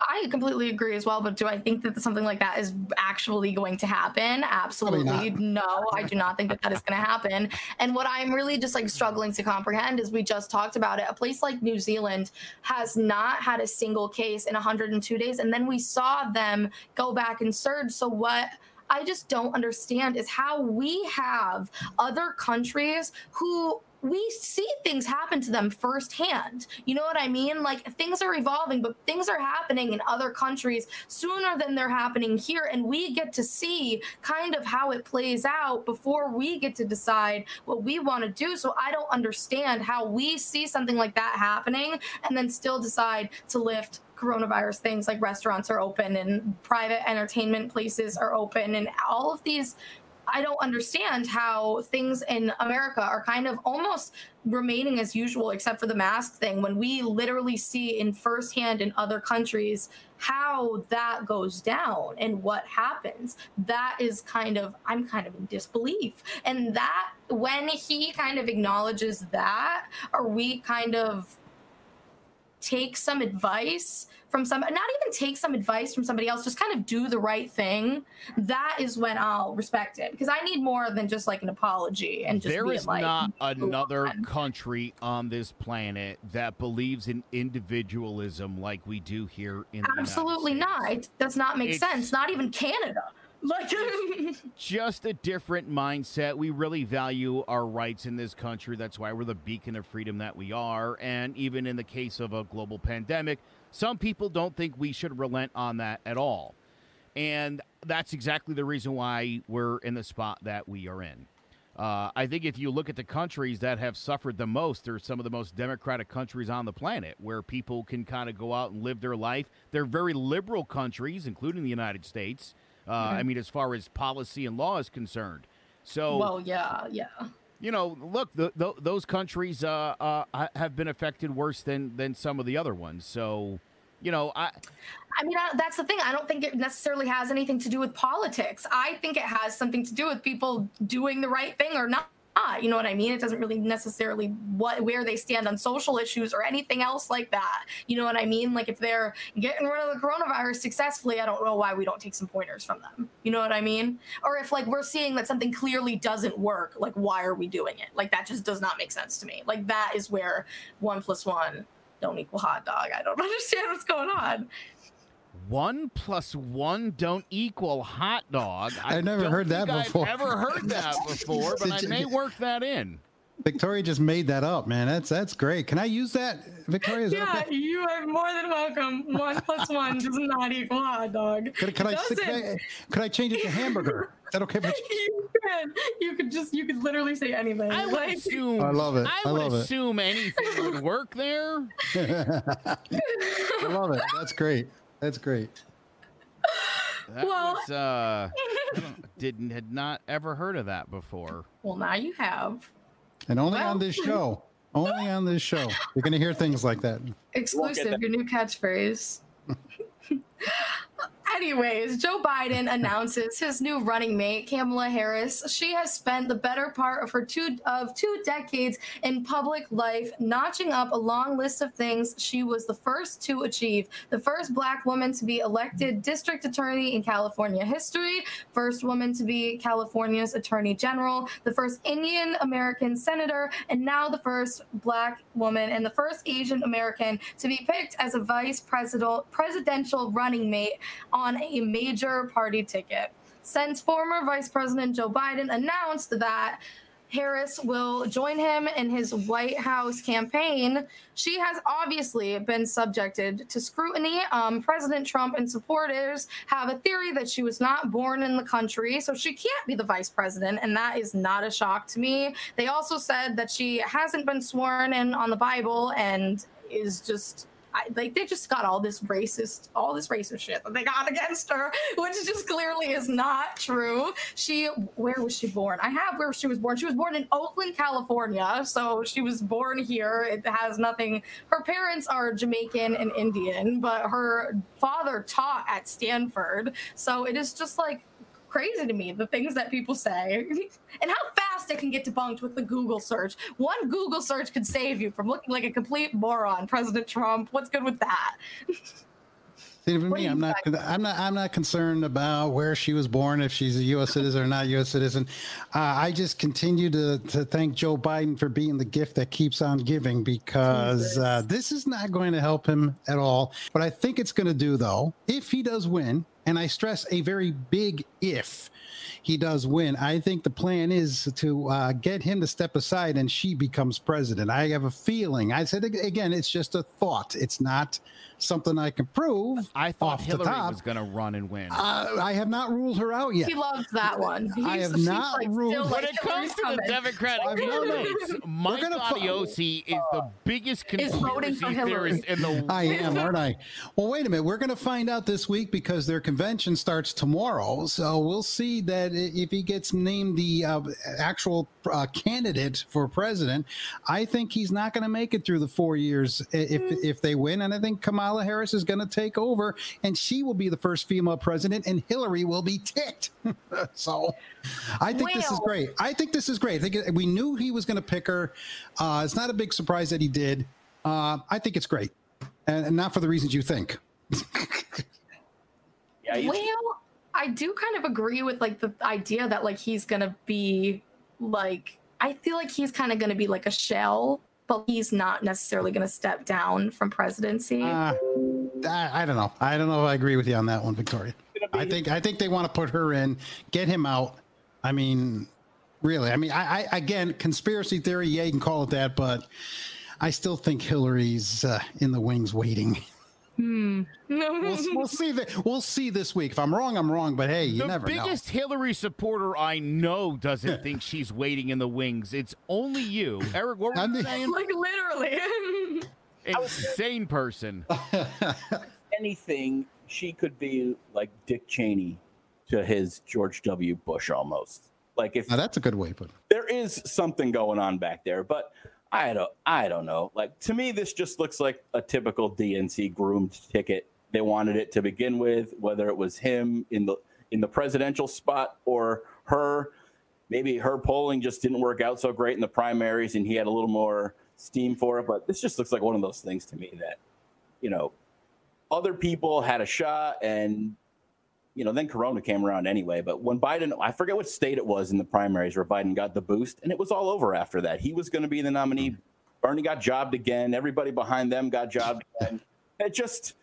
I completely agree as well, but do I think that something like that is actually going to happen? Absolutely no. I do not think that that is going to happen. And what I'm really just like struggling to comprehend is we just talked about it. A place like New Zealand has not had a single case in 102 days, and then we saw them go back and surge. So what? I just don't understand is how we have other countries who we see things happen to them firsthand. You know what I mean? Like things are evolving, but things are happening in other countries sooner than they're happening here. And we get to see kind of how it plays out before we get to decide what we want to do. So I don't understand how we see something like that happening and then still decide to lift coronavirus things like restaurants are open and private entertainment places are open and all of these I don't understand how things in America are kind of almost remaining as usual, except for the mask thing, when we literally see in firsthand in other countries how that goes down and what happens. That is kind of, I'm kind of in disbelief. And that, when he kind of acknowledges that, are we kind of take some advice from some not even take some advice from somebody else just kind of do the right thing that is when i'll respect it because i need more than just like an apology and just there is like, not another on. country on this planet that believes in individualism like we do here in absolutely not it does not make it's, sense not even canada like just a different mindset. We really value our rights in this country. That's why we're the beacon of freedom that we are. And even in the case of a global pandemic, some people don't think we should relent on that at all. And that's exactly the reason why we're in the spot that we are in. Uh, I think if you look at the countries that have suffered the most, they're some of the most democratic countries on the planet where people can kind of go out and live their life. They're very liberal countries, including the United States. Uh, mm-hmm. I mean, as far as policy and law is concerned. So, well, yeah, yeah. You know, look, the, the, those countries uh, uh, have been affected worse than than some of the other ones. So, you know, I. I mean, that's the thing. I don't think it necessarily has anything to do with politics. I think it has something to do with people doing the right thing or not You know what I mean? It doesn't really necessarily what where they stand on social issues or anything else like that. You know what I mean? Like if they're getting rid of the coronavirus successfully, I don't know why we don't take some pointers from them. You know what I mean? Or if like we're seeing that something clearly doesn't work, like why are we doing it? Like that just does not make sense to me. Like that is where one plus one don't equal hot dog. I don't understand what's going on. One plus one don't equal hot dog. I, I never heard that before. I've ever heard that before, but I may work that in. Victoria just made that up, man. That's that's great. Can I use that, Victoria? yeah, okay? you are more than welcome. One plus one does not equal hot dog. Can, can I, can I can I change it to hamburger? Is that okay? you could. You could just. You could literally say anything. I would like, assume. I love it. I, I would assume it. anything would work there. I love it. That's great. That's great. That well, was, uh, didn't had not ever heard of that before. Well, now you have. And only well, on this show. Only on this show. You're going to hear things like that. Exclusive, your new catchphrase. Anyways, Joe Biden announces his new running mate, Kamala Harris. She has spent the better part of her two of two decades in public life, notching up a long list of things she was the first to achieve. The first black woman to be elected district attorney in California history, first woman to be California's attorney general, the first Indian American senator, and now the first black woman and the first Asian American to be picked as a vice president presidential running mate on a major party ticket. Since former Vice President Joe Biden announced that Harris will join him in his White House campaign, she has obviously been subjected to scrutiny. Um, President Trump and supporters have a theory that she was not born in the country, so she can't be the vice president, and that is not a shock to me. They also said that she hasn't been sworn in on the Bible and is just I, like they just got all this racist, all this racist shit that they got against her, which just clearly is not true. She, where was she born? I have where she was born. She was born in Oakland, California, so she was born here. It has nothing. Her parents are Jamaican and Indian, but her father taught at Stanford, so it is just like crazy to me the things that people say and how fast it can get debunked with the Google search. One Google search could save you from looking like a complete moron. President Trump, what's good with that? See, for me, I'm not, I'm not, I'm not concerned about where she was born, if she's a U.S. citizen or not U.S. citizen. Uh, I just continue to to thank Joe Biden for being the gift that keeps on giving, because uh, this is not going to help him at all. What I think it's going to do, though, if he does win, and I stress a very big if he does win. I think the plan is to uh, get him to step aside and she becomes president. I have a feeling. I said again, it's just a thought. It's not something I can prove. I thought Hillary was going to run and win. Uh, I have not ruled her out yet. He loves that one. He's, I have not like, ruled. When it comes to the Democratic candidates, Mike Gaudiosi is the biggest conspiracy theorist in the world. I am, aren't I? Well, wait a minute. We're going to find out this week because their convention starts tomorrow. So we'll see that if he gets named the uh, actual uh, candidate for president, I think he's not going to make it through the four years if mm. if they win. And I think Kamala Harris is going to take over, and she will be the first female president, and Hillary will be ticked. so, I think well. this is great. I think this is great. I think we knew he was going to pick her. Uh, it's not a big surprise that he did. Uh, I think it's great, and, and not for the reasons you think. yeah, well, I do kind of agree with like the idea that like he's gonna be like I feel like he's kind of gonna be like a shell, but he's not necessarily gonna step down from presidency. Uh, I, I don't know. I don't know if I agree with you on that one, Victoria. I think I think they want to put her in, get him out. I mean, really. I mean, I, I again, conspiracy theory. Yeah, you can call it that, but I still think Hillary's uh, in the wings waiting. Hmm. we'll, we'll, see that. We'll see this week. If I'm wrong, I'm wrong. But hey, you the never know. The biggest Hillary supporter I know doesn't think she's waiting in the wings. It's only you, Eric. What were you saying? Like literally, insane person. Anything, she could be like Dick Cheney to his George W. Bush almost. Like if now that's a good way but. There is something going on back there, but I don't I don't know. Like to me, this just looks like a typical DNC groomed ticket. They wanted it to begin with, whether it was him in the in the presidential spot or her. Maybe her polling just didn't work out so great in the primaries, and he had a little more steam for it. But this just looks like one of those things to me that, you know, other people had a shot and you know, then Corona came around anyway. But when Biden, I forget what state it was in the primaries where Biden got the boost, and it was all over after that. He was going to be the nominee. Bernie got jobbed again. Everybody behind them got jobbed again. It just,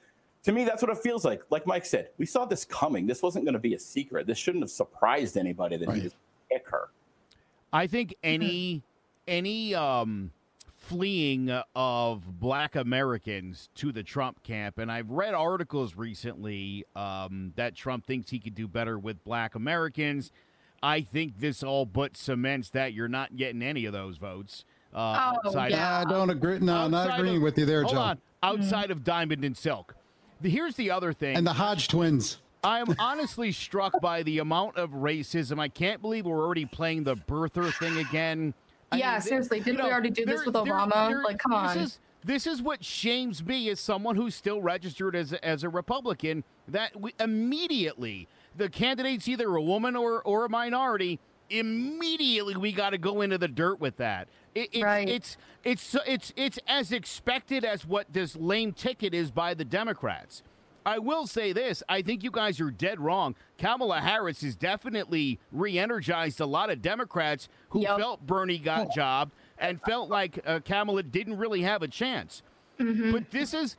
to me, that's what it feels like. Like Mike said, we saw this coming. This wasn't going to be a secret. This shouldn't have surprised anybody that right. he was pick her. I think any any um, fleeing of Black Americans to the Trump camp, and I've read articles recently um, that Trump thinks he could do better with Black Americans. I think this all but cements that you're not getting any of those votes. Uh, oh, yeah. Of, I don't agree. No, I'm not agreeing of, with you there, John. On, outside mm-hmm. of Diamond and Silk. Here's the other thing. And the Hodge twins. I'm honestly struck by the amount of racism. I can't believe we're already playing the birther thing again. I yeah, mean, seriously. Didn't know, we already do this with Obama? There, like, come on. This is, this is what shames me as someone who's still registered as, as a Republican that we, immediately the candidate's either a woman or, or a minority. Immediately, we got to go into the dirt with that. It, it's, right. it's it's it's it's as expected as what this lame ticket is by the Democrats. I will say this: I think you guys are dead wrong. Kamala Harris has definitely re-energized a lot of Democrats who yep. felt Bernie got jobbed and felt like uh, Kamala didn't really have a chance. Mm-hmm. But this is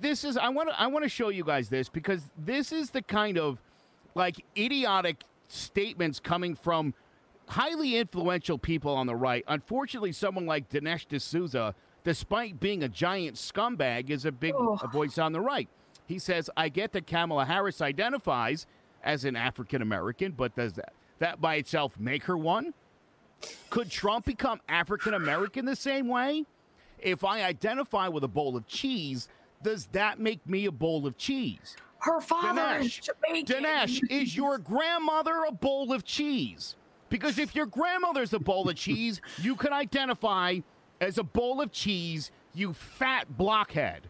this is I want to I want to show you guys this because this is the kind of like idiotic statements coming from highly influential people on the right. Unfortunately, someone like Dinesh D'Souza, despite being a giant scumbag, is a big oh. voice on the right. He says, I get that Kamala Harris identifies as an African American, but does that, that by itself make her one? Could Trump become African American the same way? If I identify with a bowl of cheese, does that make me a bowl of cheese? Her father Dinesh, is Jamaican. Dinesh, is your grandmother a bowl of cheese? Because if your grandmother's a bowl of cheese, you can identify as a bowl of cheese, you fat blockhead.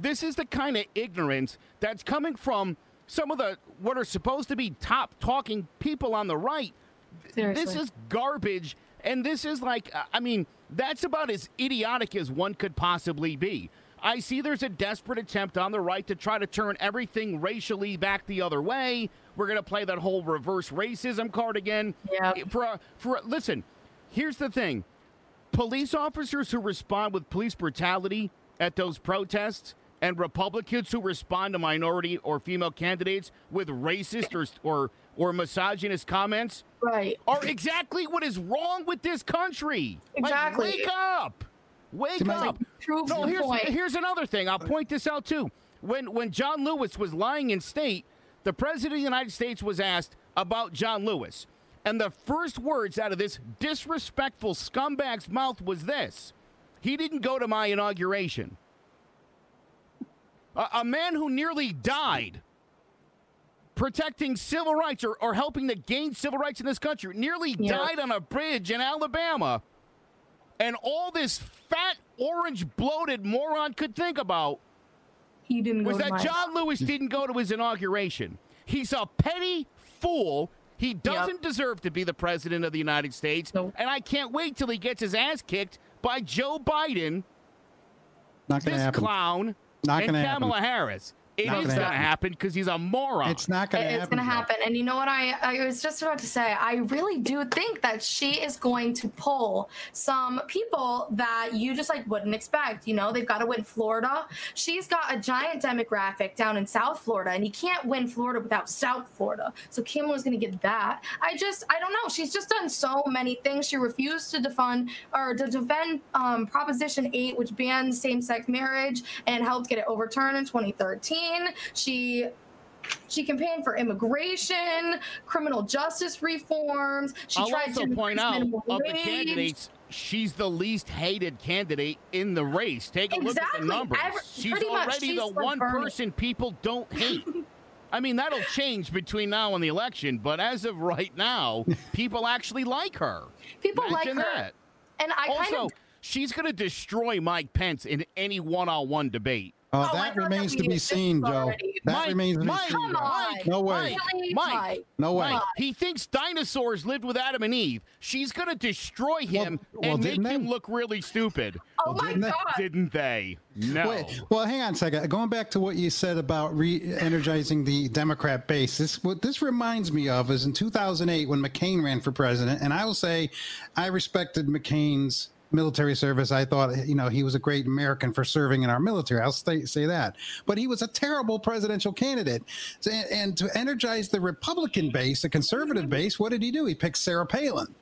This is the kind of ignorance that's coming from some of the what are supposed to be top talking people on the right. Seriously. This is garbage. And this is like, uh, I mean, that's about as idiotic as one could possibly be. I see there's a desperate attempt on the right to try to turn everything racially back the other way. We're going to play that whole reverse racism card again. Yeah. For for listen, here's the thing: police officers who respond with police brutality at those protests, and Republicans who respond to minority or female candidates with racist or or or misogynist comments, right, are exactly what is wrong with this country. Exactly. Like, wake up. Wake up! no, here's, point. here's another thing. I'll point this out too. When when John Lewis was lying in state, the president of the United States was asked about John Lewis, and the first words out of this disrespectful scumbag's mouth was this: "He didn't go to my inauguration." A, a man who nearly died protecting civil rights or, or helping to gain civil rights in this country nearly died on a bridge in Alabama and all this fat, orange, bloated moron could think about he didn't was that John Lewis didn't go to his inauguration. He's a petty fool. He doesn't yep. deserve to be the president of the United States. Nope. And I can't wait till he gets his ass kicked by Joe Biden, Not this happen. clown, Not and Kamala happen. Harris. It not is going to happen because he's a moron. It's not going to happen. It's going to happen. And you know what? I, I was just about to say, I really do think that she is going to pull some people that you just like wouldn't expect. You know, they've got to win Florida. She's got a giant demographic down in South Florida, and you can't win Florida without South Florida. So Kamala's going to get that. I just, I don't know. She's just done so many things. She refused to defund or to defend um, Proposition 8, which bans same sex marriage and helped get it overturned in 2013. She she campaigned for immigration, criminal justice reforms. She I'll tried also to point out of the candidates, she's the least hated candidate in the race. Take a exactly. look at the numbers. Every, she's already she's the one Bernie. person people don't hate. I mean, that'll change between now and the election, but as of right now, people actually like her. People Imagine like her. That. And I also, kind of she's going to destroy Mike Pence in any one-on-one debate. Oh, oh that remains to be seen, Joe. That Mike, remains to be Mike, seen. Mike, no way. Mike, Mike, no way. Mike, he thinks dinosaurs lived with Adam and Eve. She's going to destroy him well, well, and make they? him look really stupid. Oh well, my didn't God. They? Didn't they? No. Wait, well, hang on a second. Going back to what you said about re-energizing the Democrat base, this what this reminds me of is in 2008 when McCain ran for president, and I will say, I respected McCain's military service. I thought, you know, he was a great American for serving in our military. I'll say, say that. But he was a terrible presidential candidate. So, and, and to energize the Republican base, the conservative base, what did he do? He picked Sarah Palin.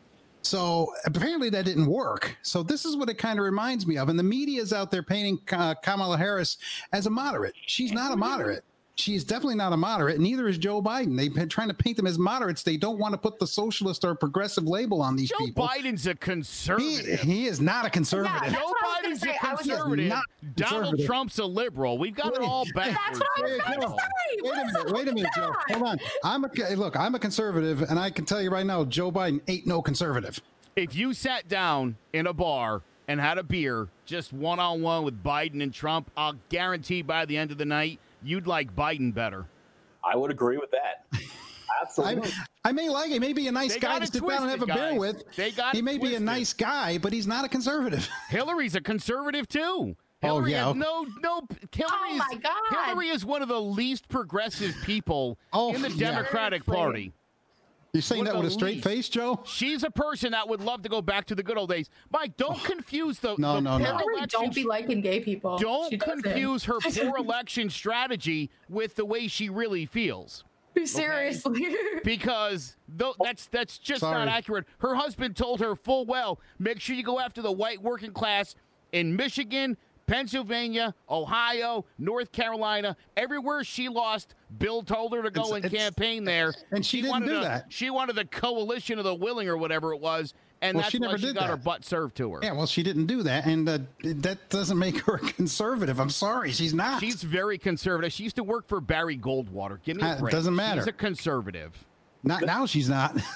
So apparently that didn't work. So this is what it kind of reminds me of. And the media is out there painting uh, Kamala Harris as a moderate. She's not a moderate. She's definitely not a moderate. Neither is Joe Biden. They've been trying to paint them as moderates. They don't want to put the socialist or progressive label on these Joe people. Joe Biden's a conservative. He, he is not a conservative. Yeah, Joe Biden's a conservative. Donald conservative. Trump's a liberal. We've got it all backwards. That's what I was about to say. Wait a minute. Wait a minute, Joe. Hold on. I'm a look. I'm a conservative, and I can tell you right now, Joe Biden ain't no conservative. If you sat down in a bar and had a beer, just one on one with Biden and Trump, I'll guarantee by the end of the night, you'd like Biden better. I would agree with that. I, Absolutely. I may like. He may be a nice They guy to it sit down and have a twisted, beer with. They got he it may be a nice guy, but he's not a conservative. Hillary's a conservative too. Oh, Hillary yeah, no, no. Hillary Oh, is, my God. Hillary is one of the least progressive people Oh, in the. Democratic Seriously. Party. You're saying that with a straight least. face, Joe? She's a person that would love to go back to the good old days. Mike, don't confuse the, No, the no, no. Hillary election don't be liking gay people. Don't She doesn't. confuse her poor election strategy with the way she really feels. Seriously. Because tho- that's that's just Sorry. not accurate. Her husband told her full well, make sure you go after the white working class in Michigan, Pennsylvania, Ohio, North Carolina, everywhere she lost. Bill told her to go It's- and it's- campaign there, and she didn't wanted do a- that. She wanted the coalition of the willing or whatever it was, and Well, that's she why she did got that. her butt served to her. Yeah, well, she didn't do that, and uh, that doesn't make her a conservative. I'm sorry, she's not. She's very conservative. She used to work for Barry Goldwater. Give me a Uh, break. doesn't matter. She's a conservative. not now. She's not.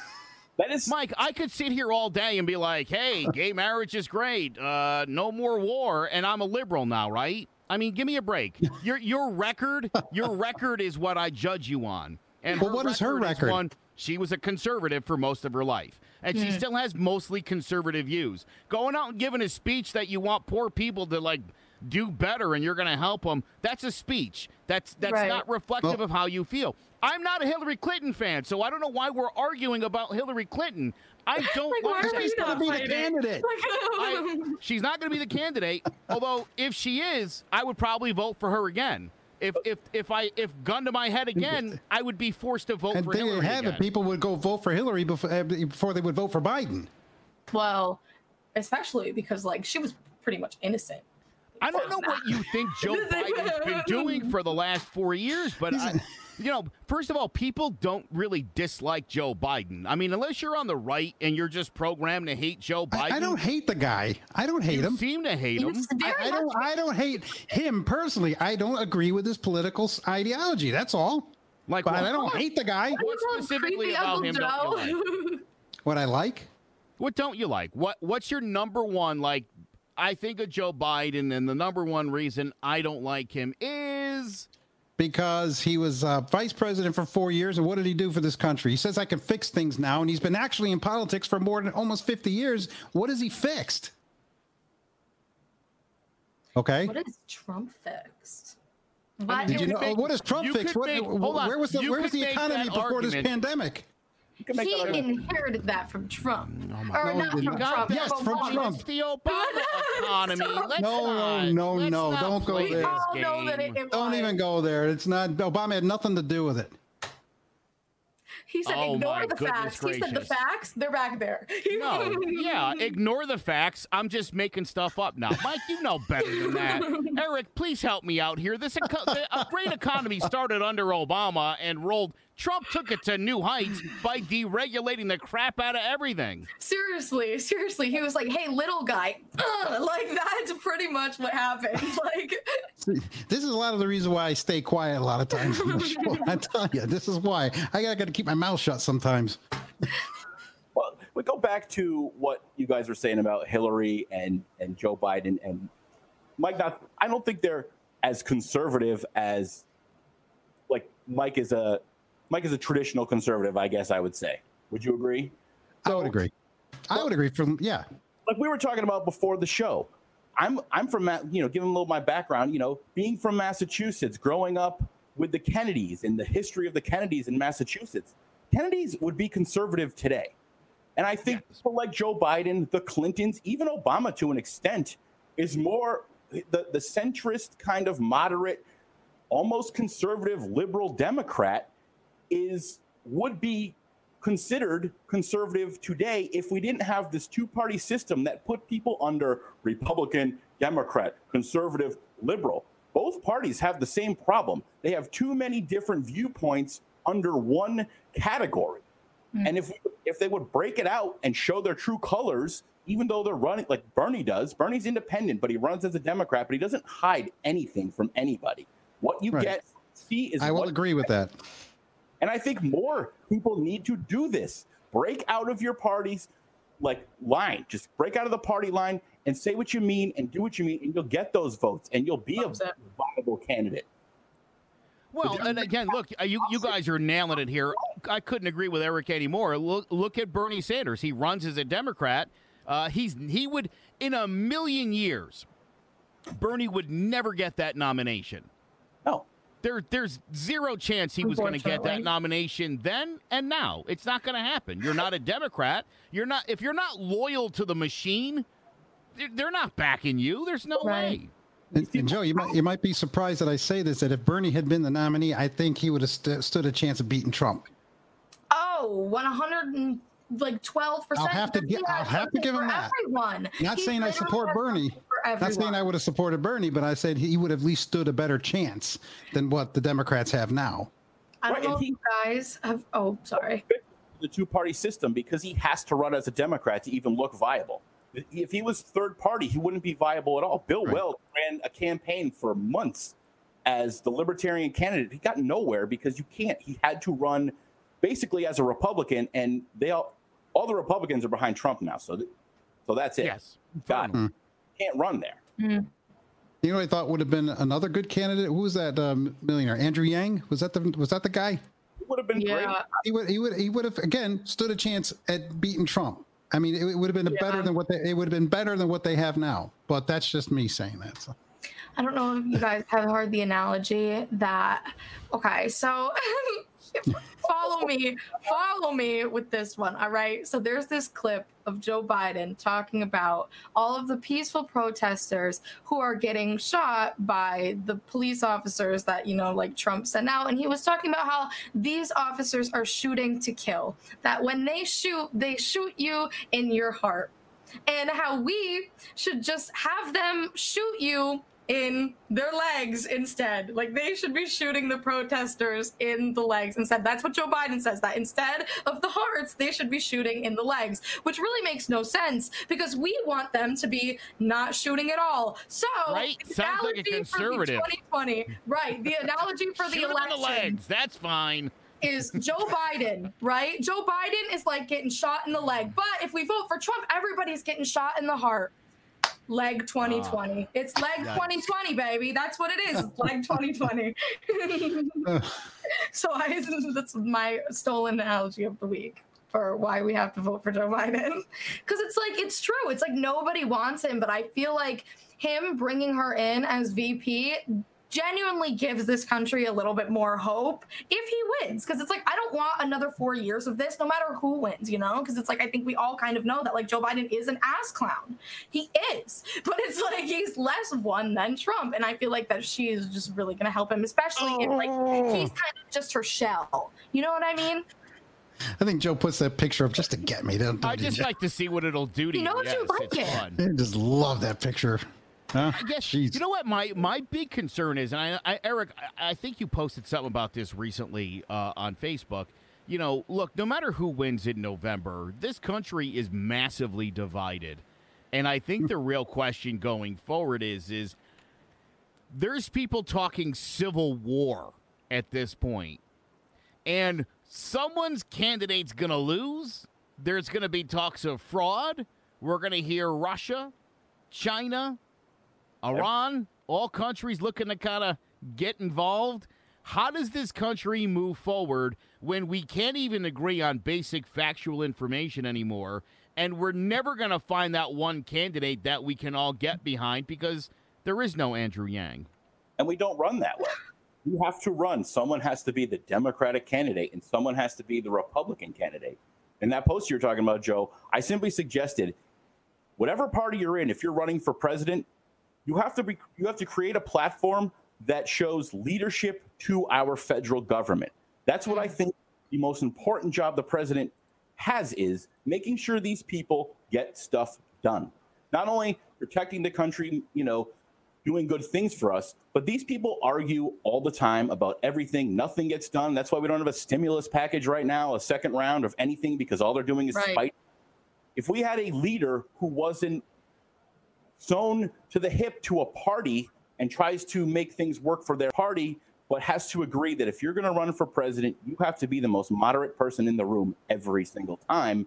that is Mike, I could sit here all day and be like, "Hey, gay marriage is great. Uh, no more war," and I'm a liberal now, right? I mean, give me a break. Your your record, your record is what I judge you on. And Well, what is her record? one, she was a conservative for most of her life, and she still has mostly conservative views. Going out and giving a speech that you want poor people to like do better and you're going to help them. That's a speech. That's that's Right. not reflective Well- of how you feel. I'm not a Hillary Clinton fan, so I don't know why we're arguing about Hillary Clinton. I don't Like, why want are to gonna be the candidate. I, she's not going to be the candidate. Although if she is, I would probably vote for her again. If if if I if gun to my head again, I would be forced to vote and for there you Hillary have again. it. People would go vote for Hillary before, uh, before they would vote for Biden. well, especially because like she was pretty much innocent. I don't know what you think Joe Biden's been doing for the last four years, but I, you know, first of all, people don't really dislike Joe Biden. I mean, unless you're on the right and you're just programmed to hate Joe Biden. I, I don't hate the guy. I don't hate you him. seem to hate him. I, I don't. I don't hate him personally. I don't agree with his political ideology. That's all. Like, But what, I don't hate the guy. what You call him specifically about him don't you like? What I like. What don't you like? What What's your number one like? I think of Joe Biden, and the number one reason I don't like him is because he was uh, vice president for four years. And what did he do for this country? He says, I can fix things now. And he's been actually in politics for more than almost 50 years. What has he fixed? Okay. What is Trump fixed? mean, What- Did you could know make- what has Trump fixed? What, make- hold on. where was the where was the economy that before this pandemic? You he inherited that from Trump. Oh or No, not from didn't. Trump. Yes, from Obama. Trump. It's the Obama economy. Let's No, no, not, no, let's no, don't go there. this all know that it, game. it Don't even go there. It's not Obama had nothing to do with it. He said, Oh, ignore my the goodness facts. He said the facts, they're back there. No, yeah, ignore the facts. I'm just making stuff up now. Mike, you know better than that. Eric, please help me out here. This eco- a great economy started under Obama and rolled. Trump took it to new heights by deregulating the crap out of everything. seriously, seriously. He was like, hey, little guy. Ugh, like, that's pretty much what happened. Like, This is a lot of the reason why I stay quiet a lot of times on the show. I tell you, this is why I gotta, gotta keep my mouth shut sometimes. Well, we go back to what you guys were saying about Hillary and and Joe Biden and Mike. Not, I don't think they're as conservative as like Mike is a Mike is a traditional conservative. I guess I would say. Would you agree? I would agree. I would agree. From yeah, like we were talking about before the show. I'm I'm from you know, giving a little my background. You know, being from Massachusetts, growing up with the Kennedys and the history of the Kennedys in Massachusetts. Kennedys would be conservative today, And I think yes. people like Joe Biden, the Clintons, even Obama to an extent, is more the, the centrist kind of moderate, almost conservative liberal Democrat is would be considered conservative today if we didn't have this two party system that put people under Republican, Democrat, conservative, liberal. Both parties have the same problem. They have too many different viewpoints under one category. Mm-hmm. And if if they would break it out and show their true colors, even though they're running like Bernie does, Bernie's independent, but he runs as a Democrat, but he doesn't hide anything from anybody. What you right. get see is I will agree with that. And I think more people need to do this. Break out of your party's like line. Just break out of the party line and say what you mean and do what you mean, and you'll get those votes and you'll be a viable candidate. Well, and again, look, uh, you you guys are nailing it here. I couldn't agree with Eric anymore. Look look at Bernie Sanders. He runs as a Democrat. Uh, he's he would in a million years, Bernie would never get that nomination. No there there's zero chance he was going to get that nomination then and now. It's not going to happen. You're not a Democrat. You're not if you're not loyal to the machine, they're not backing you. There's no right. way. And, and, Joe, you might you might be surprised that I say this that if Bernie had been the nominee, I think he would have st- stood a chance of beating Trump. Oh, 100 like 12%. I'll have to, get, I'll have to give him that. Everyone. Not He's saying I support Bernie. Not saying I would have supported Bernie, but I said he would have at least stood a better chance than what the Democrats have now. I don't right, know if you guys have. Oh, sorry. The two party system because he has to run as a Democrat to even look viable. If he was third party, he wouldn't be viable at all. Bill right. Weld ran a campaign for months as the Libertarian candidate. He got nowhere because you can't. He had to run basically as a Republican, and they all all the Republicans are behind Trump now. So, th- so that's it. Yes, got mm. Can't run there. Mm. You know, I thought would have been another good candidate. Who was that um, millionaire? Andrew Yang was that the was that the guy? He would have been yeah. great. He would he would he would have again stood a chance at beating Trump. I mean, it, it would have been yeah. better than what they it would have been better than what they have now. But that's just me saying that. So. I don't know if you guys have heard the analogy that okay, so follow me, follow me with this one. All right. So there's this clip of Joe Biden talking about all of the peaceful protesters who are getting shot by the police officers that, you know, like Trump sent out. And he was talking about how these officers are shooting to kill, that when they shoot, they shoot you in your heart. And how we should just have them shoot you in their legs instead. Like they should be shooting the protesters in the legs instead. That's what Joe Biden says. That instead of the hearts, they should be shooting in the legs, which really makes no sense because we want them to be not shooting at all. So right, sounds like a conservative. 2020, right? The analogy for the election. the legs. That's fine is Joe Biden, right? Joe Biden is like getting shot in the leg. But if we vote for Trump, everybody's getting shot in the heart leg 2020. Uh, ah. it's leg 2020, baby. That's what it is. It's leg 2020. so I, that's my stolen analogy of the week for why we have to vote for Joe Biden. Because it's like, it's true. It's like nobody wants him, but I feel like him bringing her in as VP genuinely gives this country a little bit more hope if he wins. Because it's like, I don't want another four years of this, no matter who wins, you know? Because it's like, I think we all kind of know that like Joe Biden is an ass clown. He is. But it's like he's less one than Trump. And I feel like that she is just really going to help him, especially oh. if like oh. he's kind of just her shell. You know what I mean? I think Joe puts that picture up just to get me. Don't, I just like to see what it'll do to you. You know, yes, you like it. Fun. I just love that picture. Huh? I guess Jeez. you know what my my big concern is, and I, I Eric, I, I, think you posted something about this recently uh, on Facebook. You know, look, no matter who wins in November, this country is massively divided, and I think the real question going forward is is there's people talking civil war at this point, and someone's candidate's going to lose. There's going to be talks of fraud. We're going to hear Russia, China, Iran, all countries looking to kind of get involved. How does this country move forward when we can't even agree on basic factual information anymore? And we're never going to find that one candidate that we can all get behind because there is no Andrew Yang. And we don't run that way. You have to run. Someone has to be the Democratic candidate and someone has to be the Republican candidate. in that post you're talking about, Joe, I simply suggested whatever party you're in, if you're running for president, you have to be you have to create a platform that shows leadership to our federal government. That's what I mm. think the most important job the president has is making sure these people get stuff done. Not only protecting the country, you know, doing good things for us, but these people argue all the time about everything. Nothing gets done. That's why we don't have a stimulus package right now, a second round of anything, because all they're doing is right. fight. If we had a leader who wasn't sewn to the hip to a party and tries to make things work for their party, but has to agree that if you're going to run for president, you have to be the most moderate person in the room every single time.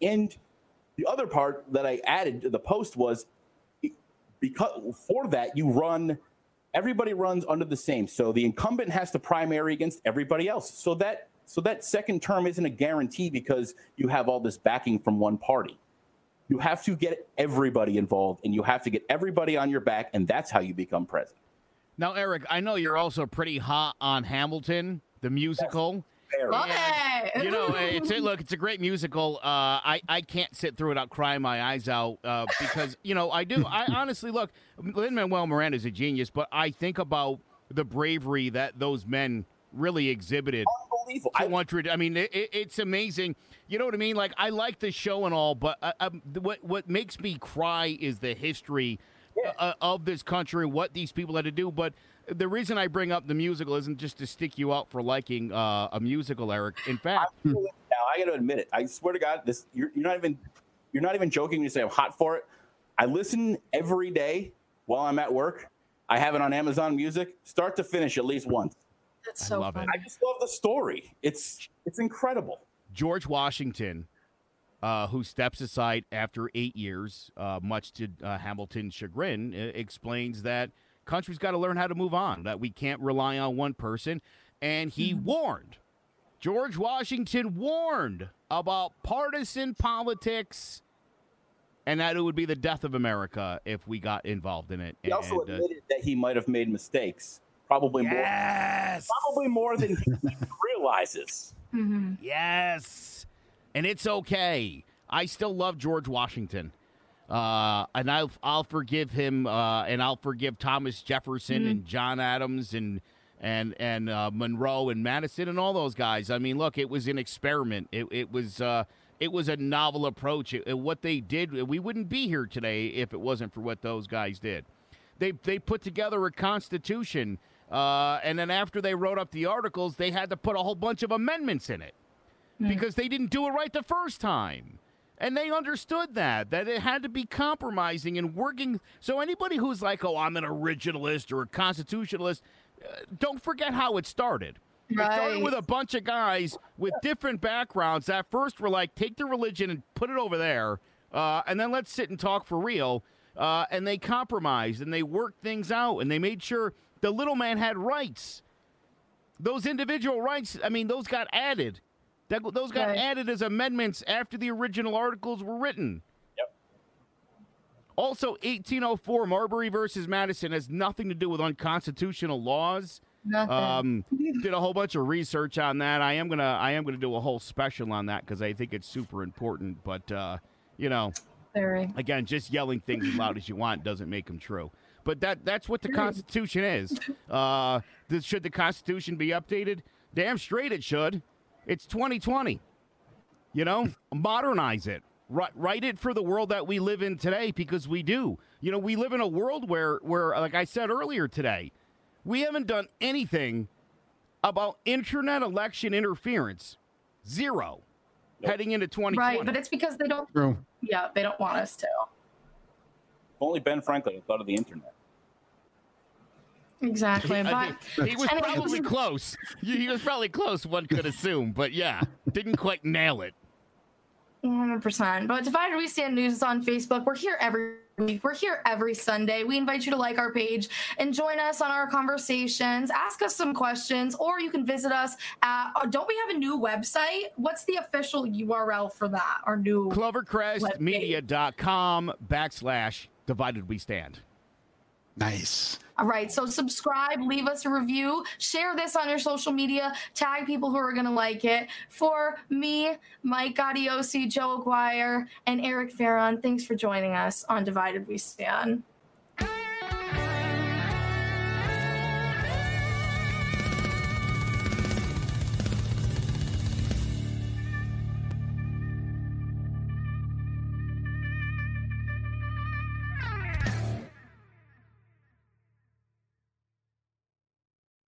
And the other part that I added to the post was because for that you run everybody runs under the same. So the incumbent has to primary against everybody else. So that so that second term isn't a guarantee because you have all this backing from one party. You have to get everybody involved and you have to get everybody on your back, and that's how you become president. Now, Eric, I know you're also pretty hot on Hamilton, the musical. Love it. You know, it's a, look, it's a great musical. Uh, I I can't sit through it without crying my eyes out uh, because you know I do. I honestly look, Lin Manuel Miranda is a genius, but I think about the bravery that those men really exhibited. Unbelievable. I want to. I mean, it, it's amazing. You know what I mean? Like I like the show and all, but uh, um, what what makes me cry is the history yeah. Uh, of this country, and what these people had to do. But the reason I bring up the musical isn't just to stick you out for liking uh, a musical, Eric. In fact, now I got to admit it. I swear to God, this you're, you're not even you're not even joking when you say I'm hot for it. I listen every day while I'm at work. I have it on Amazon Music, start to finish, at least once. That's so I love it. I just love the story. It's it's incredible. George Washington, uh, who steps aside after eight years, uh, much to uh, Hamilton's chagrin, explains that country's got to learn how to move on, that we can't rely on one person. And he mm-hmm. warned, George Washington warned about partisan politics and that it would be the death of America if we got involved in it. He also and, uh, admitted uh, that he might have made mistakes, probably yes! more, probably more than he realizes. Mm-hmm. Yes, and it's okay. I still love George Washington. Uh, and I'll I'll forgive him, uh, and I'll forgive Thomas Jefferson mm-hmm. and John Adams and and and uh, Monroe and Madison and all those guys. I mean, look, it was an experiment. It it was uh, it was a novel approach. It, it, what they did, we wouldn't be here today if it wasn't for what those guys did. They they put together a constitution, uh, and then after they wrote up the articles, they had to put a whole bunch of amendments in it mm-hmm. because they didn't do it right the first time. And they understood that, that it had to be compromising and working. So anybody who's like, oh, I'm an originalist or a constitutionalist, uh, don't forget how it started. Right. It started with a bunch of guys with different backgrounds that first were like, take the religion and put it over there, uh, and then let's sit and talk for real. Uh, and they compromised and they worked things out and they made sure the little man had rights. Those individual rights, I mean, those got added that, those got right. added as amendments after the original articles were written. Yep. Also, 1804 Marbury versus Madison has nothing to do with unconstitutional laws. Nothing. Um, did a whole bunch of research on that. I am gonna I am gonna do a whole special on that because I think it's super important. But uh, you know, Very. again, just yelling things as loud as you want doesn't make them true. But that that's what the Constitution is. Uh, should the Constitution be updated? Damn straight it should. It's 2020. You know, modernize it. Write it for the world that we live in today because we do. You know, we live in a world where, where, like I said earlier today, we haven't done anything about internet election interference. Zero. Yep. Heading into 2020. Right, but it's because they don't. True. Yeah, they don't want us to. Only Ben Franklin thought of the internet. Exactly. But he was probably close. He was probably close, one could assume, but yeah, didn't quite nail it. 100%. But Divided We Stand News is on Facebook. We're here every week. We're here every Sunday. We invite you to like our page and join us on our conversations. Ask us some questions, or you can visit us at. Uh, don't we have a new website? What's the official URL for that? Our new CloverCrestMedia.com backslash Divided We Stand. Nice. All right. So subscribe, leave us a review, share this on your social media, tag people who are going to like it. For me, Mike Gaudiosi, Joe Aguirre, and Eric Ferron, thanks for joining us on Divided We Stand.